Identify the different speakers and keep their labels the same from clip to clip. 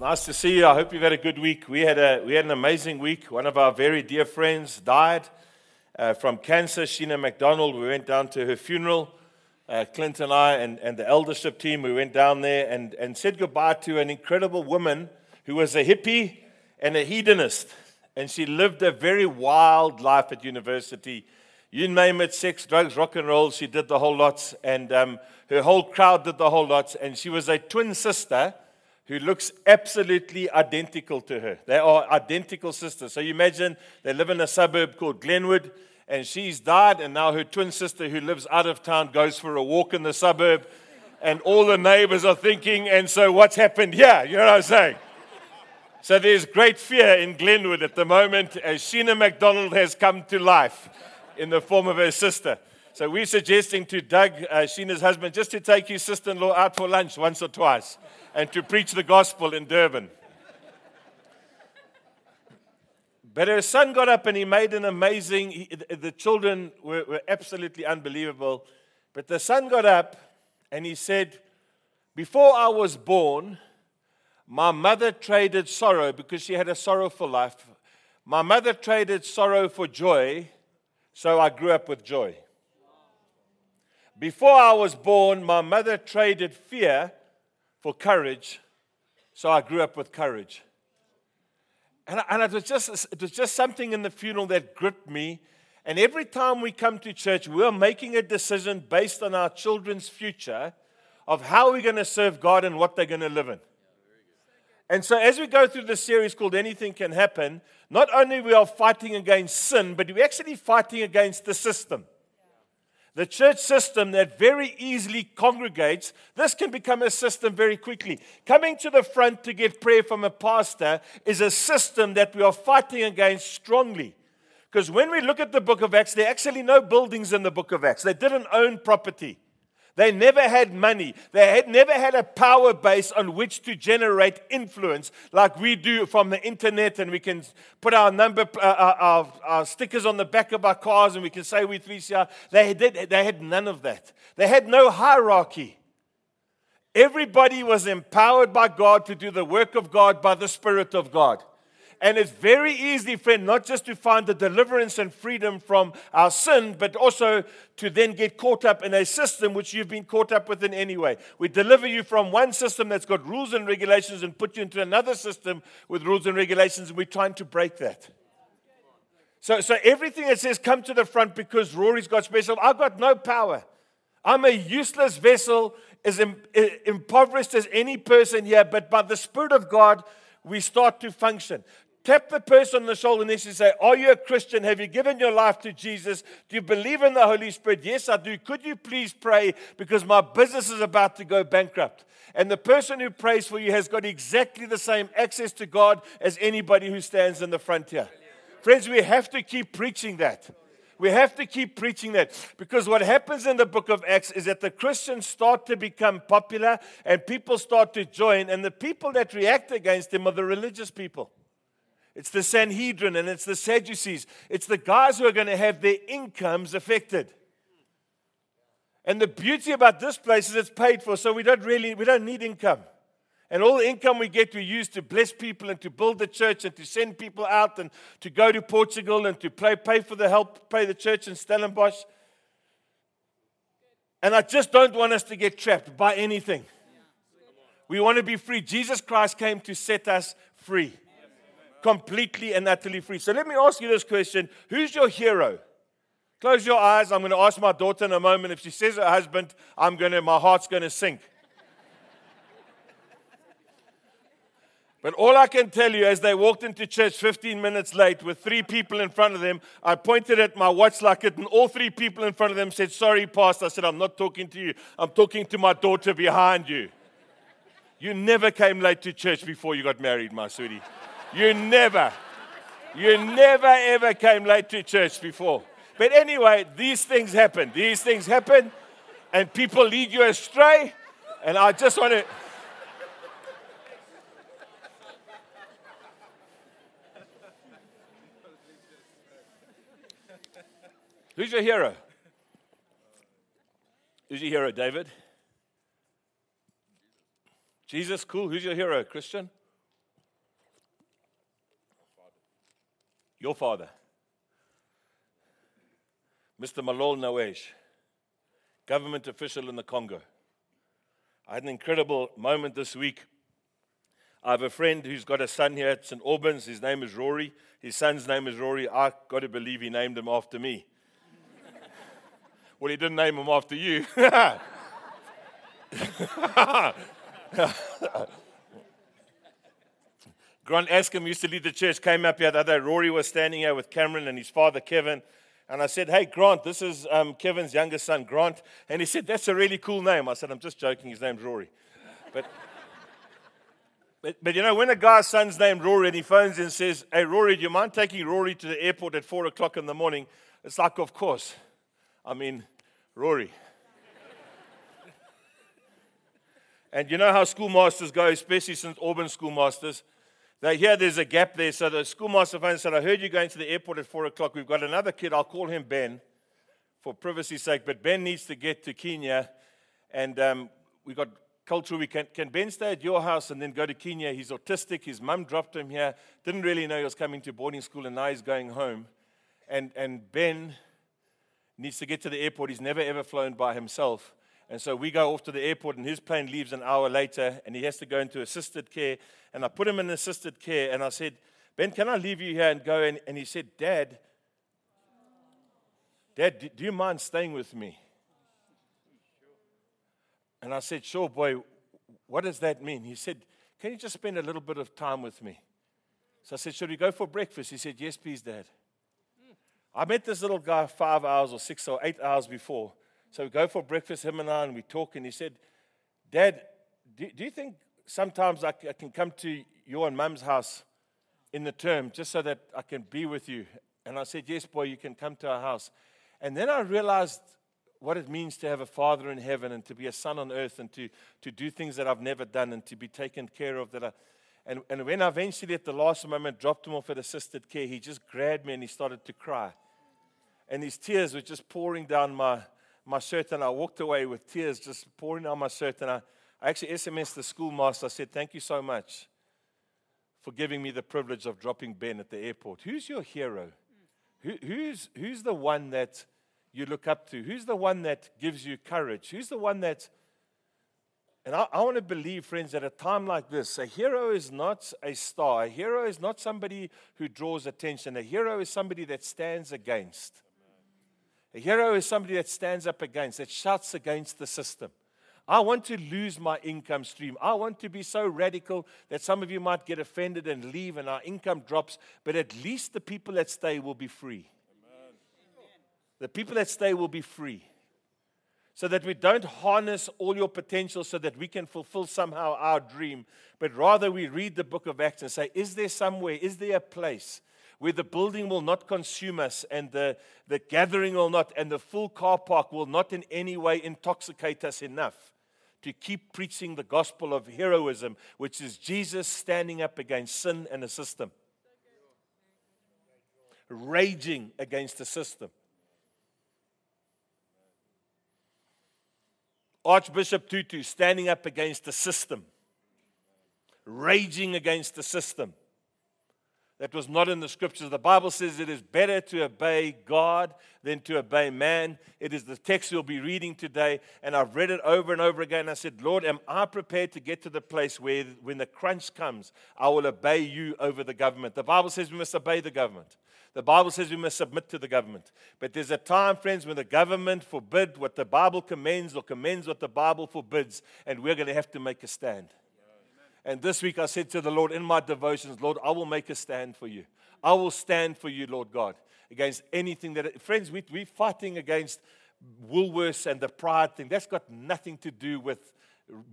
Speaker 1: nice to see you. I hope you've had a good week. We had, a, we had an amazing week. One of our very dear friends died uh, from cancer, Sheena McDonald. We went down to her funeral. Uh, Clint and I and, and the eldership team, we went down there and, and said goodbye to an incredible woman who was a hippie and a hedonist. And she lived a very wild life at university. You name it sex, drugs, rock and roll, she did the whole lots. And um, her whole crowd did the whole lots. And she was a twin sister who looks absolutely identical to her. They are identical sisters. So you imagine they live in a suburb called Glenwood, and she's died, and now her twin sister, who lives out of town, goes for a walk in the suburb, and all the neighbors are thinking, and so what's happened here? You know what I'm saying? So there's great fear in Glenwood at the moment as Sheena McDonald has come to life in the form of her sister. So we're suggesting to Doug, uh, Sheena's husband, just to take his sister in law out for lunch once or twice and to preach the gospel in Durban. But her son got up and he made an amazing, he, the children were, were absolutely unbelievable. But the son got up and he said, Before I was born, my mother traded sorrow because she had a sorrowful life. My mother traded sorrow for joy, so I grew up with joy. Before I was born, my mother traded fear for courage, so I grew up with courage. And, and it, was just, it was just something in the funeral that gripped me. And every time we come to church, we're making a decision based on our children's future of how we're going to serve God and what they're going to live in. And so, as we go through this series called Anything Can Happen, not only we are fighting against sin, but we're actually fighting against the system. The church system that very easily congregates, this can become a system very quickly. Coming to the front to get prayer from a pastor is a system that we are fighting against strongly. Because when we look at the book of Acts, there are actually no buildings in the book of Acts. They didn't own property. They never had money. They had never had a power base on which to generate influence like we do from the internet, and we can put our number, uh, uh, our, our, stickers on the back of our cars, and we can say we're 3CR. They, did, they had none of that. They had no hierarchy. Everybody was empowered by God to do the work of God by the Spirit of God. And it's very easy, friend, not just to find the deliverance and freedom from our sin, but also to then get caught up in a system which you've been caught up with in any way. We deliver you from one system that's got rules and regulations and put you into another system with rules and regulations, and we're trying to break that. So, so everything that says come to the front because Rory's got special, I've got no power. I'm a useless vessel, as impoverished as any person here, but by the Spirit of God, we start to function. Tap the person on the shoulder and say, Are you a Christian? Have you given your life to Jesus? Do you believe in the Holy Spirit? Yes, I do. Could you please pray because my business is about to go bankrupt? And the person who prays for you has got exactly the same access to God as anybody who stands in the front here. Friends, we have to keep preaching that. We have to keep preaching that because what happens in the book of Acts is that the Christians start to become popular and people start to join, and the people that react against them are the religious people. It's the Sanhedrin and it's the Sadducees. It's the guys who are going to have their incomes affected. And the beauty about this place is it's paid for, so we don't really we don't need income. And all the income we get, we use to bless people and to build the church and to send people out and to go to Portugal and to pay, pay for the help, pay the church in Stellenbosch. And I just don't want us to get trapped by anything. We want to be free. Jesus Christ came to set us free completely and utterly free. So let me ask you this question Who's your hero? Close your eyes. I'm going to ask my daughter in a moment. If she says her husband, I'm going to, my heart's going to sink. But all I can tell you, as they walked into church 15 minutes late with three people in front of them, I pointed at my watch like it, and all three people in front of them said, Sorry, Pastor. I said, I'm not talking to you. I'm talking to my daughter behind you. You never came late to church before you got married, my sweetie. You never, you never ever came late to church before. But anyway, these things happen. These things happen, and people lead you astray. And I just want to. Who's your hero? Who's your hero, David? Jesus, cool. Who's your hero, Christian? Your father, Mr. Malol Nawesh, government official in the Congo. I had an incredible moment this week. I have a friend who's got a son here at St. Albans. His name is Rory. His son's name is Rory. I got to believe he named him after me. well, he didn't name him after you. Grant Askham used to lead the church, came up here the other day. Rory was standing here with Cameron and his father, Kevin. And I said, Hey, Grant, this is um, Kevin's youngest son, Grant. And he said, That's a really cool name. I said, I'm just joking. His name's Rory. But, but, but you know, when a guy's son's named Rory and he phones and says, Hey, Rory, do you mind taking Rory to the airport at 4 o'clock in the morning? It's like, Of course. I mean, Rory. and you know how schoolmasters go, especially St. Albans schoolmasters. They hear there's a gap there, so the schoolmaster phone said, I heard you going to the airport at 4 o'clock. We've got another kid, I'll call him Ben for privacy's sake, but Ben needs to get to Kenya, and um, we've got culture. We can, can Ben stay at your house and then go to Kenya? He's autistic. His mum dropped him here. Didn't really know he was coming to boarding school, and now he's going home. And, and Ben needs to get to the airport. He's never ever flown by himself. And so we go off to the airport, and his plane leaves an hour later, and he has to go into assisted care. And I put him in assisted care, and I said, Ben, can I leave you here and go? And, and he said, Dad, Dad, do you mind staying with me? And I said, Sure, boy, what does that mean? He said, Can you just spend a little bit of time with me? So I said, Should we go for breakfast? He said, Yes, please, Dad. I met this little guy five hours or six or eight hours before. So we go for breakfast, him and I, and we talk. And he said, Dad, do, do you think sometimes I, I can come to your and mum's house in the term just so that I can be with you? And I said, Yes, boy, you can come to our house. And then I realized what it means to have a father in heaven and to be a son on earth and to, to do things that I've never done and to be taken care of. That I, and, and when I eventually, at the last moment, dropped him off at assisted care, he just grabbed me and he started to cry. And his tears were just pouring down my, my shirt and I walked away with tears just pouring down my shirt. And I, I actually SMSed the schoolmaster. I said, Thank you so much for giving me the privilege of dropping Ben at the airport. Who's your hero? Who, who's, who's the one that you look up to? Who's the one that gives you courage? Who's the one that. And I, I want to believe, friends, at a time like this, a hero is not a star. A hero is not somebody who draws attention. A hero is somebody that stands against. A hero is somebody that stands up against, that shouts against the system. I want to lose my income stream. I want to be so radical that some of you might get offended and leave and our income drops, but at least the people that stay will be free. Amen. The people that stay will be free. So that we don't harness all your potential so that we can fulfill somehow our dream, but rather we read the book of Acts and say, Is there somewhere, is there a place where the building will not consume us and the, the gathering will not, and the full car park will not in any way intoxicate us enough to keep preaching the gospel of heroism, which is Jesus standing up against sin and the system, raging against the system. Archbishop Tutu standing up against the system, raging against the system that was not in the scriptures. The Bible says it is better to obey God than to obey man. It is the text you'll be reading today, and I've read it over and over again. I said, Lord, am I prepared to get to the place where when the crunch comes, I will obey you over the government? The Bible says we must obey the government. The Bible says we must submit to the government. But there's a time, friends, when the government forbid what the Bible commends or commends what the Bible forbids, and we're going to have to make a stand. And this week I said to the Lord in my devotions, Lord, I will make a stand for you. I will stand for you, Lord God, against anything that. Friends, we, we're fighting against Woolworths and the pride thing. That's got nothing to do with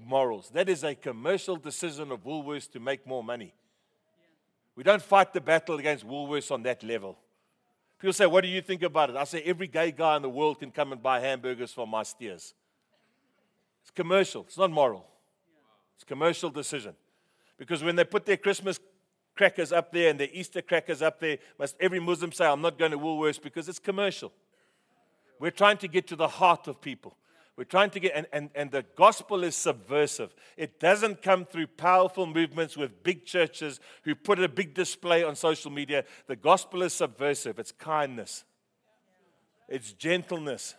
Speaker 1: morals. That is a commercial decision of Woolworths to make more money. We don't fight the battle against Woolworths on that level. People say, What do you think about it? I say, Every gay guy in the world can come and buy hamburgers from my steers. It's commercial, it's not moral. It's a commercial decision. Because when they put their Christmas crackers up there and their Easter crackers up there, must every Muslim say, I'm not going to Woolworths because it's commercial. We're trying to get to the heart of people. We're trying to get, and, and, and the gospel is subversive. It doesn't come through powerful movements with big churches who put a big display on social media. The gospel is subversive. It's kindness, it's gentleness.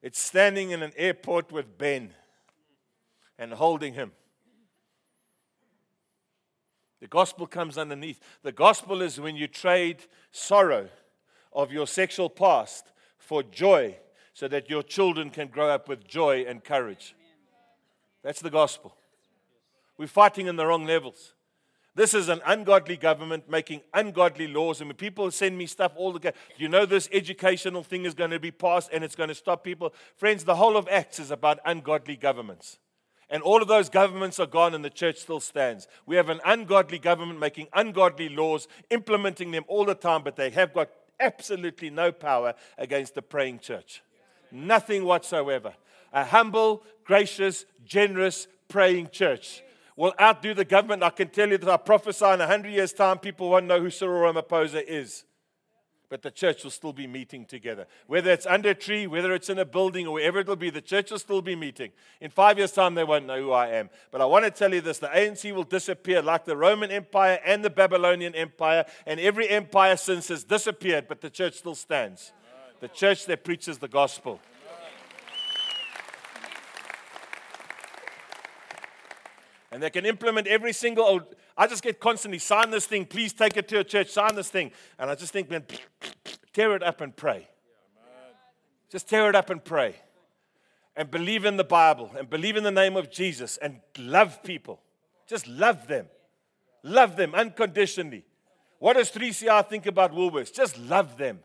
Speaker 1: It's standing in an airport with Ben and holding him. The gospel comes underneath. The gospel is when you trade sorrow of your sexual past for joy so that your children can grow up with joy and courage. That's the gospel. We're fighting in the wrong levels. This is an ungodly government making ungodly laws. And when people send me stuff all the time, you know this educational thing is going to be passed and it's going to stop people? Friends, the whole of Acts is about ungodly governments. And all of those governments are gone and the church still stands. We have an ungodly government making ungodly laws, implementing them all the time, but they have got absolutely no power against the praying church. Nothing whatsoever. A humble, gracious, generous, praying church will outdo the government. I can tell you that I prophesy in 100 years' time, people won't know who Cyril Ramaphosa is. But the church will still be meeting together. Whether it's under a tree, whether it's in a building, or wherever it'll be, the church will still be meeting. In five years' time, they won't know who I am. But I want to tell you this the ANC will disappear like the Roman Empire and the Babylonian Empire, and every empire since has disappeared, but the church still stands the church that preaches the gospel. And they can implement every single old. I just get constantly sign this thing, please take it to a church, sign this thing. And I just think, man, tear it up and pray. Just tear it up and pray. And believe in the Bible and believe in the name of Jesus and love people. Just love them. Love them unconditionally. What does 3CR think about Woolworths? Just love them.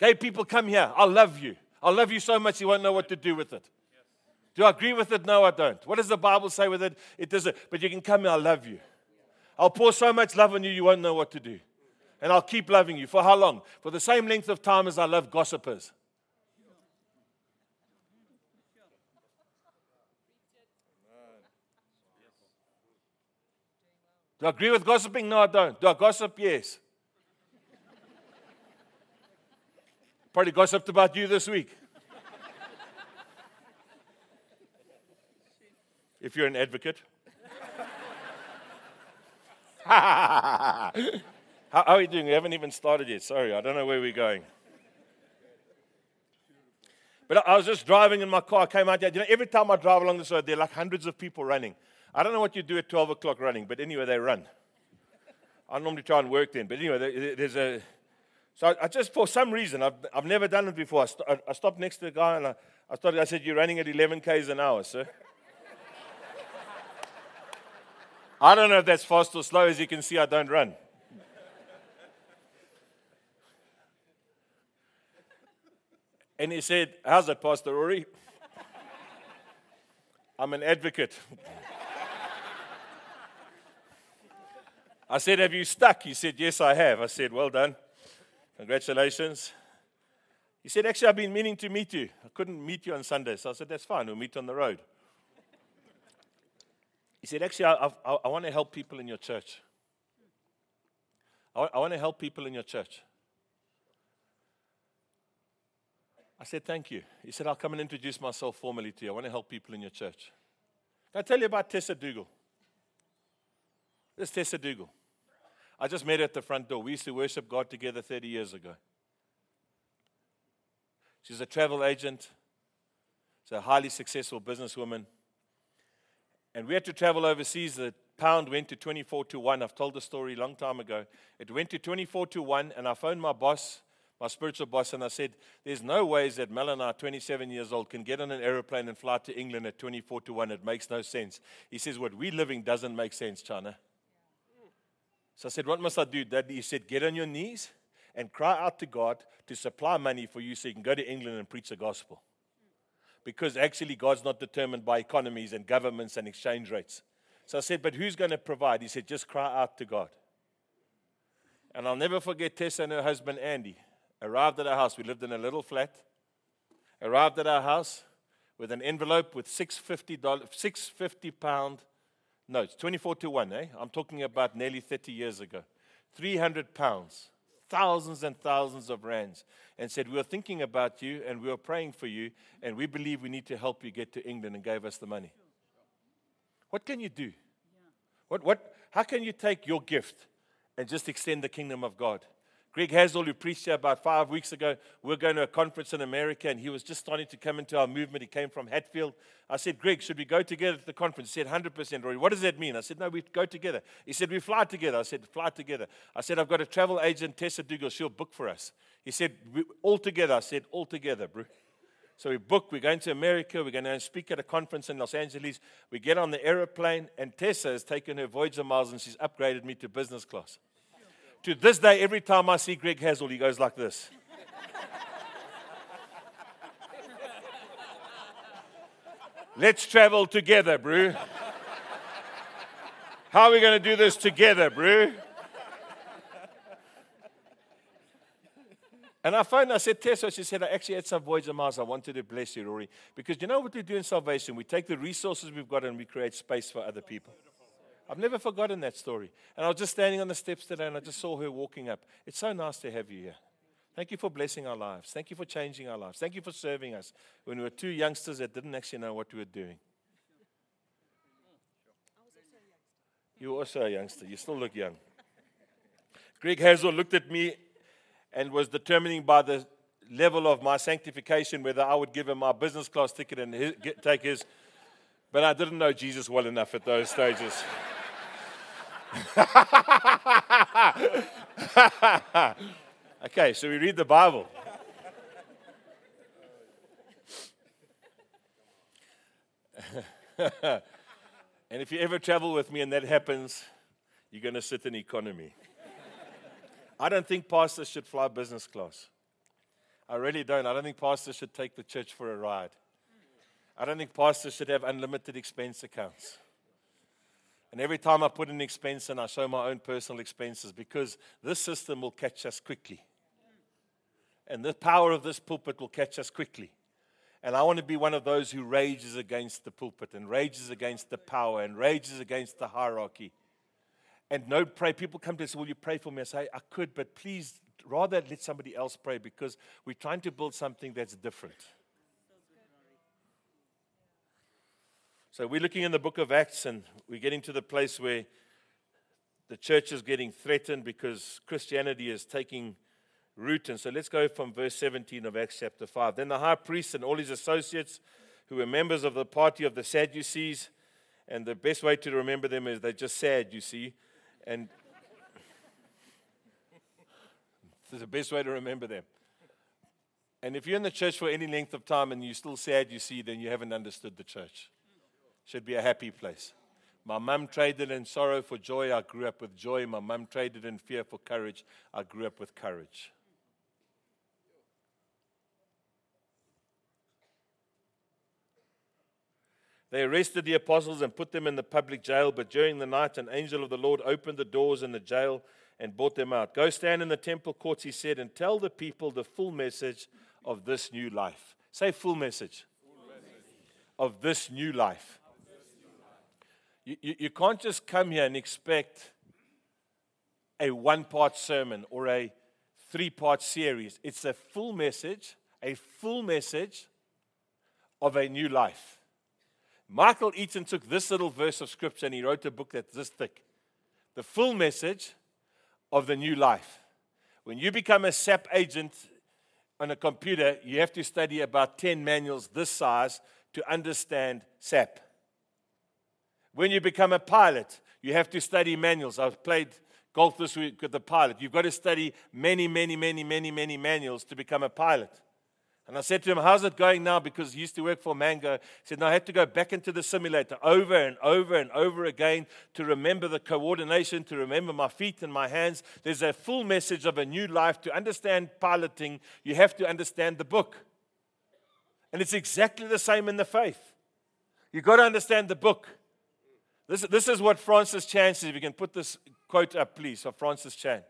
Speaker 1: Gay people, come here. I'll love you. I'll love you so much you won't know what to do with it. Do I agree with it? No, I don't. What does the Bible say with it? It doesn't. But you can come here. I'll love you. I'll pour so much love on you, you won't know what to do. And I'll keep loving you. For how long? For the same length of time as I love gossipers. Do I agree with gossiping? No, I don't. Do I gossip? Yes. Probably gossiped about you this week. If you're an advocate. how, are you doing? We haven't even started yet. Sorry, I don't know where we're going. But I was just driving in my car. I came out there. You know, every time I drive along this road, there are like hundreds of people running. I don't know what you do at 12 o'clock running, but anyway, they run. I normally try and work then. But anyway, there's a so I, just, for some reason, I've, I've never done it before. I, st- I stopped next to the guy and I, I started, I said, You're running at 11 Ks an hour, sir. I don't know if that's fast or slow. As you can see, I don't run. And he said, How's it, Pastor Rory? I'm an advocate. I said, Have you stuck? He said, Yes, I have. I said, Well done. Congratulations. He said, Actually, I've been meaning to meet you. I couldn't meet you on Sunday. So I said, That's fine. We'll meet on the road. He said, Actually, I, I, I want to help people in your church. I, I want to help people in your church. I said, Thank you. He said, I'll come and introduce myself formally to you. I want to help people in your church. Can I tell you about Tessa Dougal? This is Tessa Dougal. I just met her at the front door. We used to worship God together 30 years ago. She's a travel agent, she's a highly successful businesswoman. And we had to travel overseas. The pound went to 24 to 1. I've told the story a long time ago. It went to 24 to 1, and I phoned my boss, my spiritual boss, and I said, There's no ways that Mel and I, 27 years old, can get on an aeroplane and fly to England at 24 to 1. It makes no sense. He says, What we're living doesn't make sense, China. So I said, What must I do? Dad, he said, Get on your knees and cry out to God to supply money for you so you can go to England and preach the gospel. Because actually, God's not determined by economies and governments and exchange rates. So I said, But who's going to provide? He said, Just cry out to God. And I'll never forget Tessa and her husband Andy arrived at our house. We lived in a little flat. Arrived at our house with an envelope with 650, 650 pound notes, it's 24 to 1, eh? I'm talking about nearly 30 years ago. 300 pounds, thousands and thousands of rands and said, We are thinking about you and we are praying for you and we believe we need to help you get to England and gave us the money. What can you do? What, what, how can you take your gift and just extend the kingdom of God? Greg Hazel, who preached here about five weeks ago, we are going to a conference in America, and he was just starting to come into our movement. He came from Hatfield. I said, Greg, should we go together to the conference? He said, 100%, Rory. What does that mean? I said, no, we go together. He said, we fly together. I said, fly together. I said, I've got a travel agent, Tessa Dougal. She'll book for us. He said, all together. I said, all together, bro. So we book, we're going to America, we're going to speak at a conference in Los Angeles. We get on the aeroplane, and Tessa has taken her Voyager miles and she's upgraded me to business class. To this day, every time I see Greg Hazel, he goes like this. Let's travel together, bro. How are we going to do this together, bro? And I phoned, I said, Tessa, she said, I actually had some Voyager miles. I wanted to bless you, Rory. Because you know what we do in salvation? We take the resources we've got and we create space for other people. I've never forgotten that story. And I was just standing on the steps today and I just saw her walking up. It's so nice to have you here. Thank you for blessing our lives. Thank you for changing our lives. Thank you for serving us when we were two youngsters that didn't actually know what we were doing. You were also a youngster. You still look young. Greg Hazel looked at me and was determining by the level of my sanctification whether I would give him my business class ticket and his, get, take his. But I didn't know Jesus well enough at those stages. okay, so we read the Bible. and if you ever travel with me and that happens, you're going to sit in economy. I don't think pastors should fly business class. I really don't. I don't think pastors should take the church for a ride. I don't think pastors should have unlimited expense accounts. And every time I put an expense in, I show my own personal expenses because this system will catch us quickly. And the power of this pulpit will catch us quickly. And I want to be one of those who rages against the pulpit and rages against the power and rages against the hierarchy. And no pray. People come to us, Will you pray for me? I say, I could, but please rather let somebody else pray because we're trying to build something that's different. So we're looking in the book of Acts and we're getting to the place where the church is getting threatened because Christianity is taking root. And so let's go from verse 17 of Acts chapter 5. Then the high priest and all his associates, who were members of the party of the Sadducees, and the best way to remember them is they're just sad, you see. And this is the best way to remember them. And if you're in the church for any length of time and you're still sad, you see, then you haven't understood the church should be a happy place. My mum traded in sorrow for joy. I grew up with joy. My mum traded in fear for courage. I grew up with courage. They arrested the apostles and put them in the public jail, but during the night, an angel of the Lord opened the doors in the jail and brought them out. Go stand in the temple courts, he said, and tell the people the full message of this new life. Say, full message, full message. of this new life. You, you, can't just come here and expect a one part sermon or a three part series. It's a full message, a full message of a new life. Michael Eaton took this little verse of scripture and he wrote a book that's this thick. The full message of the new life. When you become a SAP agent on a computer, you have to study about 10 manuals this size to understand SAP. When you become a pilot, you have to study manuals. I've played golf this week with the pilot. You've got to study many, many, many, many, many manuals to become a pilot. And I said to him, How's it going now? Because he used to work for Mango. He said, No, I had to go back into the simulator over and over and over again to remember the coordination, to remember my feet and my hands. There's a full message of a new life. To understand piloting, you have to understand the book. And it's exactly the same in the faith. You've got to understand the book. This, this is what Francis Chan says. If you can put this quote up, please, of Francis Chan.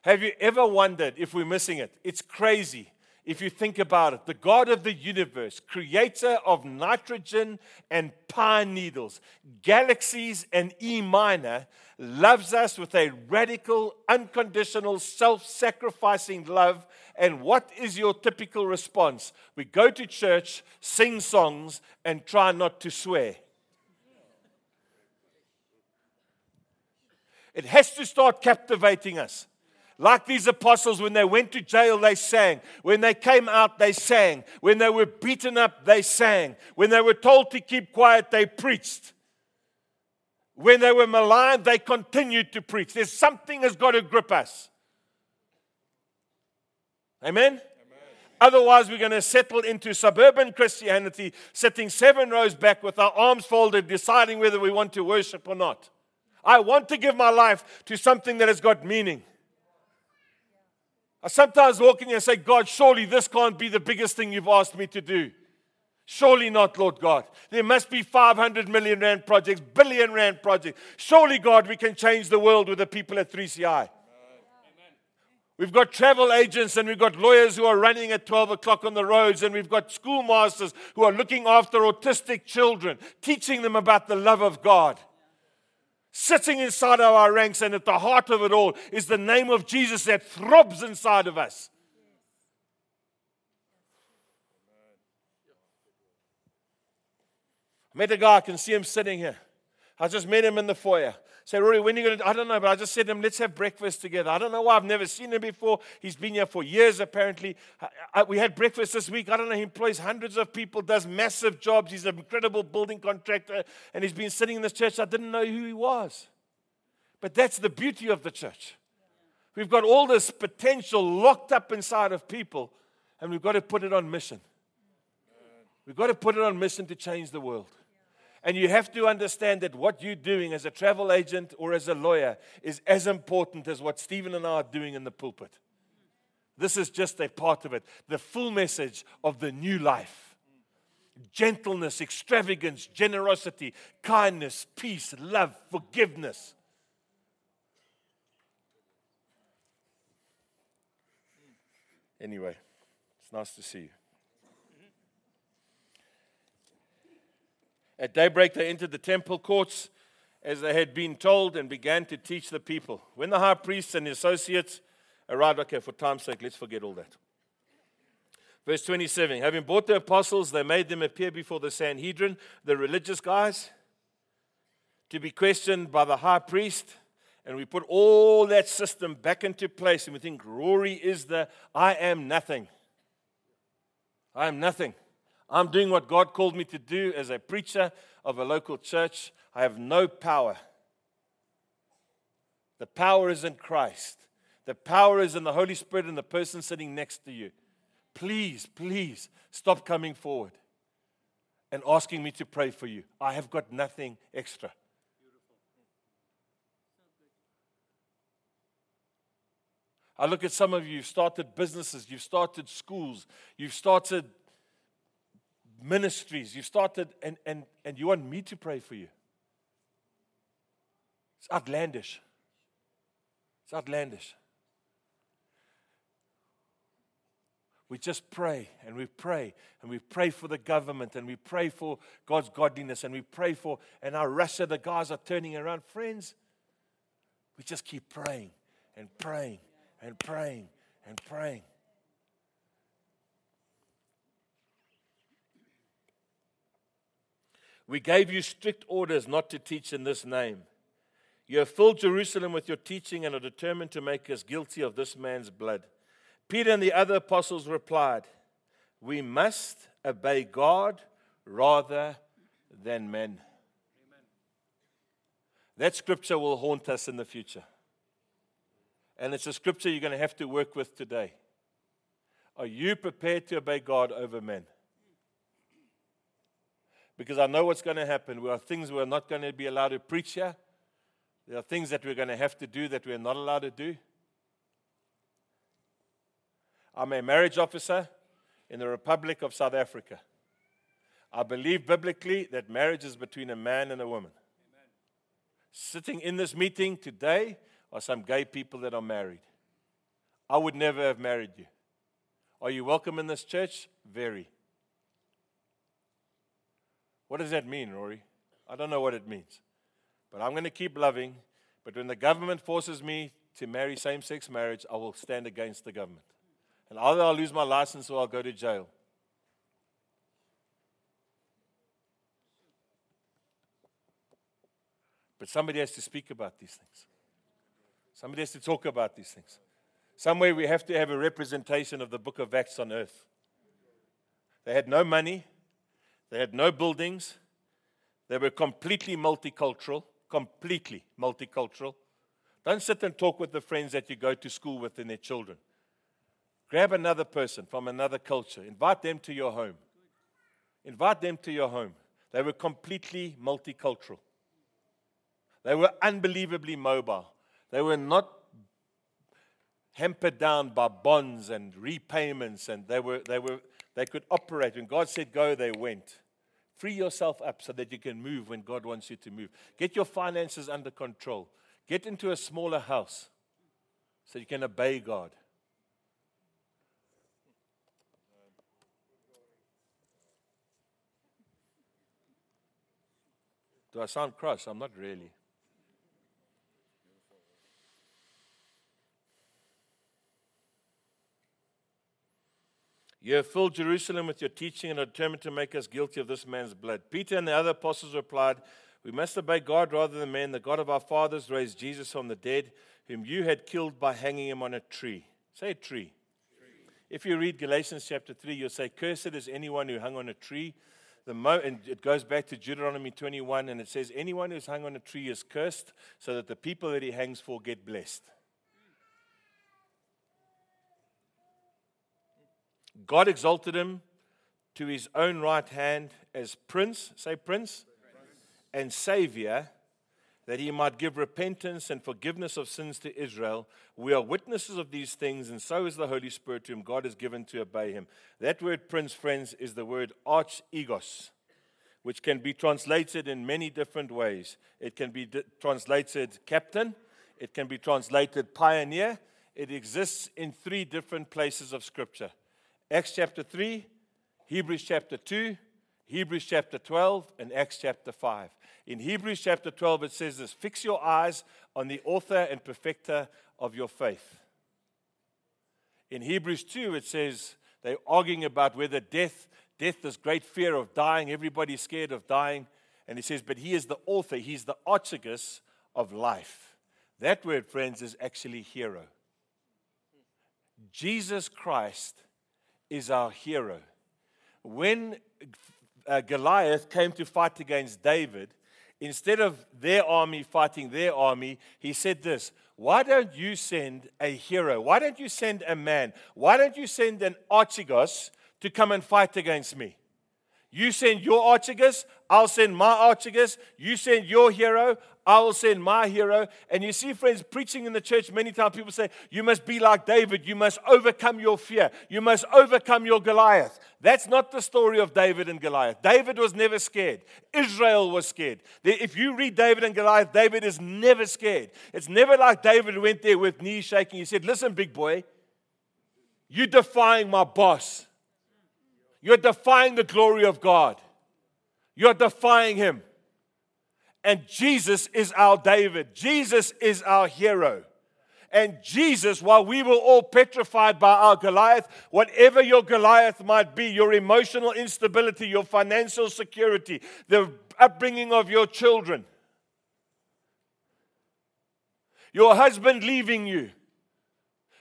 Speaker 1: Have you ever wondered if we're missing it? It's crazy. if you think about it, the God of the universe, creator of nitrogen and pine needles, galaxies and E minor, loves us with a radical, unconditional, self sacrificing love. And what is your typical response? We go to church, sing songs, and try not to swear. It has to start captivating us. Like these apostles, when they went to jail, they sang. When they came out, they sang. When they were beaten up, they sang. When they were told to keep quiet, they preached. When they were maligned, they continued to preach. There's something that's got to grip us. Amen? Amen? Otherwise, we're going to settle into suburban Christianity, sitting seven rows back with our arms folded, deciding whether we want to worship or not. I want to give my life to something that has got meaning. I sometimes walk in here and say, God, surely this can't be the biggest thing you've asked me to do. Surely not, Lord God. There must be 500 million rand projects, billion rand projects. Surely, God, we can change the world with the people at 3CI. We've got travel agents and we've got lawyers who are running at 12 o'clock on the roads, and we've got schoolmasters who are looking after autistic children, teaching them about the love of God. Sitting inside of our ranks, and at the heart of it all is the name of Jesus that throbs inside of us. I met a guy, I can see him sitting here. I just met him in the foyer. Say, Rory, when are you going to? I don't know, but I just said to him, let's have breakfast together. I don't know why I've never seen him before. He's been here for years, apparently. I, I, we had breakfast this week. I don't know, he employs hundreds of people, does massive jobs. He's an incredible building contractor, and he's been sitting in this church. I didn't know who he was. But that's the beauty of the church. We've got all this potential locked up inside of people, and we've got to put it on mission. We've got to put it on mission to change the world. And you have to understand that what you're doing as a travel agent or as a lawyer is as important as what Stephen and I are doing in the pulpit. This is just a part of it. The full message of the new life gentleness, extravagance, generosity, kindness, peace, love, forgiveness. Anyway, it's nice to see you. At daybreak, they entered the temple courts as they had been told and began to teach the people. When the high priests and the associates arrived, okay, for time's sake, let's forget all that. Verse 27 Having brought the apostles, they made them appear before the Sanhedrin, the religious guys, to be questioned by the high priest. And we put all that system back into place, and we think Rory is the I am nothing. I am nothing. I'm doing what God called me to do as a preacher of a local church. I have no power. The power is in Christ. The power is in the Holy Spirit and the person sitting next to you. Please, please stop coming forward and asking me to pray for you. I have got nothing extra. I look at some of you, you've started businesses, you've started schools, you've started ministries you've started, and, and, and you want me to pray for you. It's outlandish. It's outlandish. We just pray and we pray and we pray for the government and we pray for God's godliness and we pray for, and our Russia, the guys are turning around. Friends, we just keep praying and praying and praying and praying. We gave you strict orders not to teach in this name. You have filled Jerusalem with your teaching and are determined to make us guilty of this man's blood. Peter and the other apostles replied, We must obey God rather than men. Amen. That scripture will haunt us in the future. And it's a scripture you're going to have to work with today. Are you prepared to obey God over men? Because I know what's going to happen. There are things we're not going to be allowed to preach here. There are things that we're going to have to do that we're not allowed to do. I'm a marriage officer in the Republic of South Africa. I believe biblically that marriage is between a man and a woman. Amen. Sitting in this meeting today are some gay people that are married. I would never have married you. Are you welcome in this church? Very. What does that mean, Rory? I don't know what it means. But I'm going to keep loving. But when the government forces me to marry same sex marriage, I will stand against the government. And either I'll lose my license or I'll go to jail. But somebody has to speak about these things. Somebody has to talk about these things. Somewhere we have to have a representation of the book of Acts on earth. They had no money, they had no buildings, they were completely multicultural, completely multicultural. Don't sit and talk with the friends that you go to school with and their children. Grab another person from another culture, invite them to your home. Invite them to your home. They were completely multicultural. They were unbelievably mobile. They were not hampered down by bonds and repayments, and they, were, they, were, they could operate. When God said go, they went. Free yourself up so that you can move when God wants you to move. Get your finances under control. Get into a smaller house so you can obey God. Do I sound cross? I'm not really. You have filled Jerusalem with your teaching and are determined to make us guilty of this man's blood. Peter and the other apostles replied, We must obey God rather than men. The God of our fathers raised Jesus from the dead, whom you had killed by hanging him on a tree. Say a tree. tree. If you read Galatians chapter 3, you'll say, Cursed is anyone who hung on a tree. The mo- and it goes back to Deuteronomy 21, and it says, Anyone who's hung on a tree is cursed, so that the people that he hangs for get blessed. God exalted him to his own right hand as prince, say prince, prince, and savior, that he might give repentance and forgiveness of sins to Israel. We are witnesses of these things, and so is the Holy Spirit, whom God has given to obey him. That word prince, friends, is the word archegos, which can be translated in many different ways. It can be translated captain, it can be translated pioneer. It exists in three different places of Scripture. Acts chapter 3, Hebrews chapter 2, Hebrews chapter 12, and Acts chapter 5. In Hebrews chapter 12, it says this Fix your eyes on the author and perfecter of your faith. In Hebrews 2, it says they're arguing about whether death, death, this great fear of dying, everybody's scared of dying. And he says, But he is the author, he's the archegos of life. That word, friends, is actually hero. Jesus Christ is our hero. When uh, Goliath came to fight against David, instead of their army fighting their army, he said this Why don't you send a hero? Why don't you send a man? Why don't you send an archegos to come and fight against me? You send your archegos, I'll send my archegos. You send your hero, I will send my hero. And you see, friends, preaching in the church, many times people say, You must be like David. You must overcome your fear. You must overcome your Goliath. That's not the story of David and Goliath. David was never scared, Israel was scared. If you read David and Goliath, David is never scared. It's never like David went there with knees shaking. He said, Listen, big boy, you're defying my boss. You're defying the glory of God. You're defying him. And Jesus is our David. Jesus is our hero. And Jesus, while we were all petrified by our Goliath, whatever your Goliath might be, your emotional instability, your financial security, the upbringing of your children, your husband leaving you,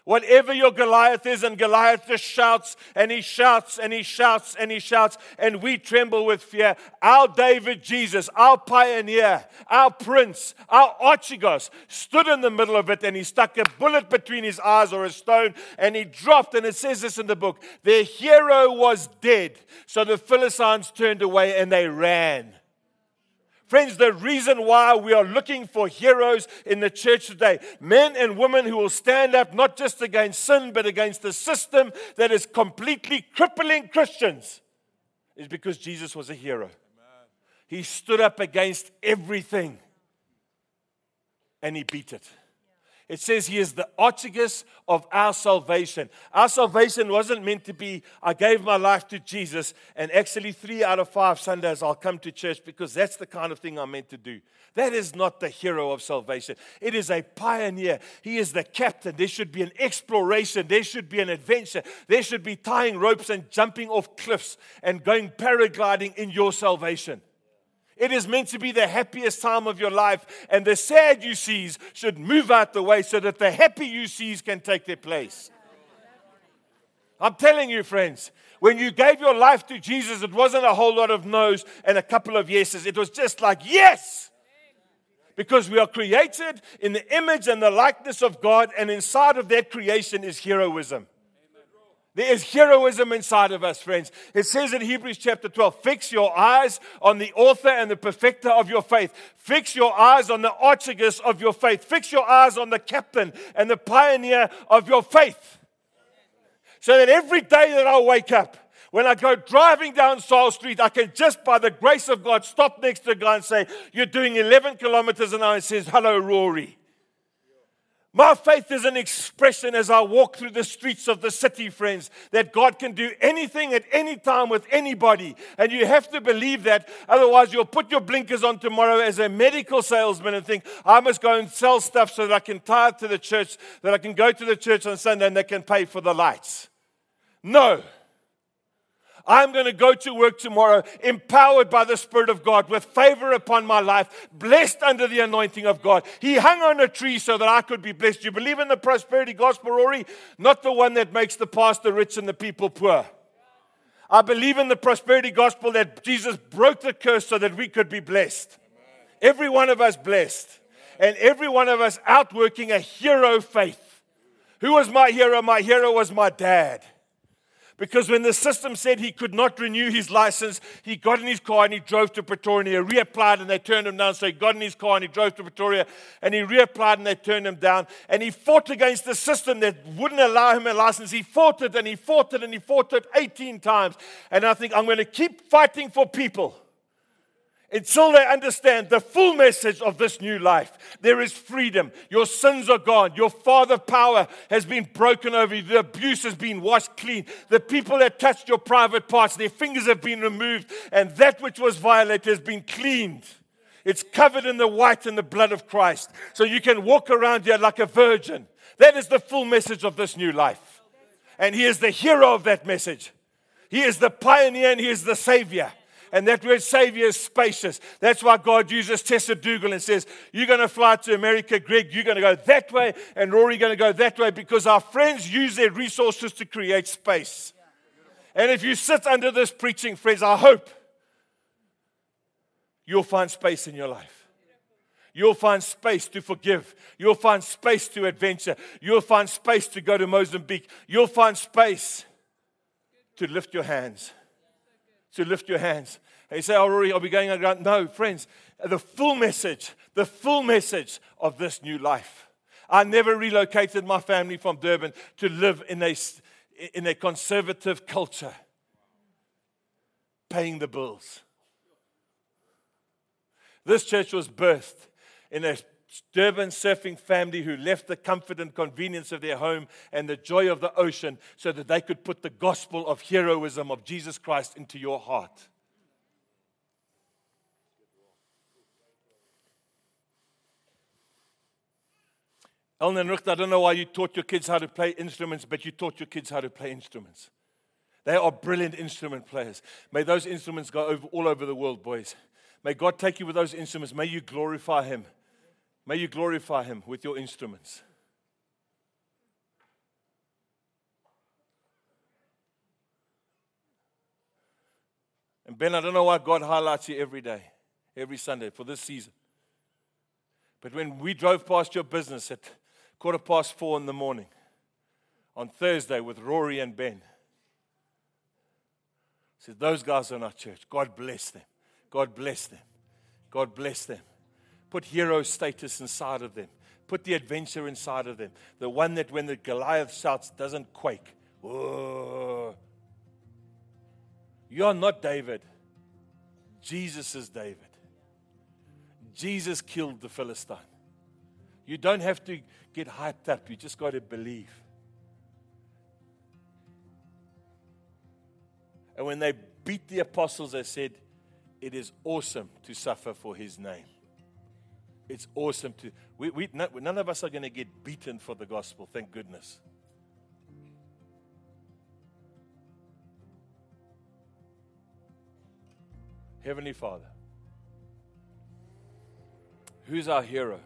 Speaker 1: Whatever your Goliath is, and Goliath just shouts and he shouts and he shouts and he shouts, and we tremble with fear. Our David Jesus, our pioneer, our prince, our archegos, stood in the middle of it and he stuck a bullet between his eyes or a stone and he dropped. And it says this in the book their hero was dead. So the Philistines turned away and they ran. Friends, the reason why we are looking for heroes in the church today, men and women who will stand up not just against sin, but against the system that is completely crippling Christians, is because Jesus was a hero. Amen. He stood up against everything and he beat it. It says he is the archegos of our salvation. Our salvation wasn't meant to be, I gave my life to Jesus, and actually, three out of five Sundays I'll come to church because that's the kind of thing I'm meant to do. That is not the hero of salvation. It is a pioneer. He is the captain. There should be an exploration. There should be an adventure. There should be tying ropes and jumping off cliffs and going paragliding in your salvation. It is meant to be the happiest time of your life, and the sad you sees should move out the way so that the happy you sees can take their place. I'm telling you, friends, when you gave your life to Jesus, it wasn't a whole lot of no's and a couple of yeses. It was just like, yes! Because we are created in the image and the likeness of God, and inside of that creation is heroism. There is heroism inside of us, friends. It says in Hebrews chapter 12 fix your eyes on the author and the perfecter of your faith. Fix your eyes on the archegos of your faith. Fix your eyes on the captain and the pioneer of your faith. So that every day that I wake up, when I go driving down Saul Street, I can just by the grace of God stop next to a guy and say, You're doing 11 kilometers an hour. And says, Hello, Rory. My faith is an expression as I walk through the streets of the city, friends, that God can do anything at any time with anybody. And you have to believe that. Otherwise, you'll put your blinkers on tomorrow as a medical salesman and think, I must go and sell stuff so that I can tithe to the church, that I can go to the church on Sunday and they can pay for the lights. No. I'm going to go to work tomorrow empowered by the Spirit of God with favor upon my life, blessed under the anointing of God. He hung on a tree so that I could be blessed. You believe in the prosperity gospel, Rory? Not the one that makes the pastor rich and the people poor. I believe in the prosperity gospel that Jesus broke the curse so that we could be blessed. Every one of us blessed. And every one of us outworking a hero faith. Who was my hero? My hero was my dad. Because when the system said he could not renew his license, he got in his car and he drove to Pretoria he reapplied and they turned him down. So he got in his car and he drove to Pretoria and he reapplied and they turned him down. And he fought against the system that wouldn't allow him a license. He fought it and he fought it and he fought it 18 times. And I think I'm going to keep fighting for people until they understand the full message of this new life. There is freedom. Your sins are gone. Your father power has been broken over you. The abuse has been washed clean. The people that touched your private parts, their fingers have been removed, and that which was violated has been cleaned. It's covered in the white and the blood of Christ. So you can walk around here like a virgin. That is the full message of this new life. And he is the hero of that message. He is the pioneer and he is the savior. And that word savior is spacious. That's why God uses Tessa Dougal and says, You're going to fly to America, Greg, you're going to go that way, and Rory going to go that way, because our friends use their resources to create space. And if you sit under this preaching, friends, I hope you'll find space in your life. You'll find space to forgive. You'll find space to adventure. You'll find space to go to Mozambique. You'll find space to lift your hands to lift your hands. And you say, oh, Rory, I'll be going around. No, friends, the full message, the full message of this new life. I never relocated my family from Durban to live in a, in a conservative culture, paying the bills. This church was birthed in a Durban surfing family who left the comfort and convenience of their home and the joy of the ocean so that they could put the gospel of heroism of Jesus Christ into your heart. Elna and I don't know why you taught your kids how to play instruments, but you taught your kids how to play instruments. They are brilliant instrument players. May those instruments go over, all over the world, boys. May God take you with those instruments. May you glorify Him. May you glorify him with your instruments. And Ben, I don't know why God highlights you every day, every Sunday for this season. But when we drove past your business at quarter past four in the morning on Thursday with Rory and Ben, said, Those guys are in our church. God bless them. God bless them. God bless them. Put hero status inside of them. Put the adventure inside of them. The one that when the Goliath shouts doesn't quake. You're not David. Jesus is David. Jesus killed the Philistine. You don't have to get hyped up. You just got to believe. And when they beat the apostles, they said, It is awesome to suffer for his name. It's awesome to. We, we, none of us are going to get beaten for the gospel, thank goodness. Heavenly Father, who's our hero?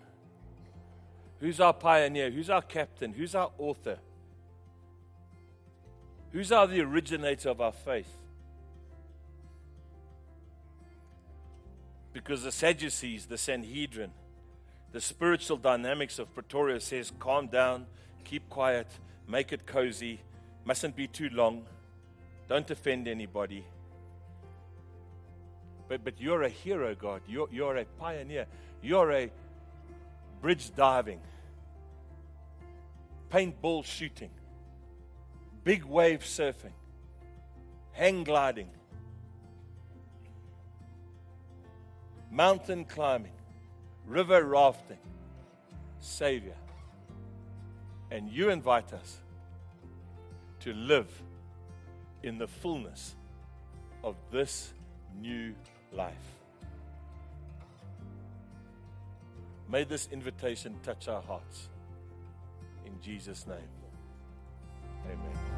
Speaker 1: Who's our pioneer? Who's our captain? Who's our author? Who's our the originator of our faith? Because the Sadducees, the Sanhedrin, the spiritual dynamics of Pretoria says calm down, keep quiet, make it cozy, mustn't be too long, don't offend anybody. But, but you're a hero, God. You're, you're a pioneer. You're a bridge diving paintball shooting, big wave surfing, hang gliding, mountain climbing, river rafting, Savior. And you invite us to live in the fullness of this new life. May this invitation touch our hearts. In Jesus' name, amen.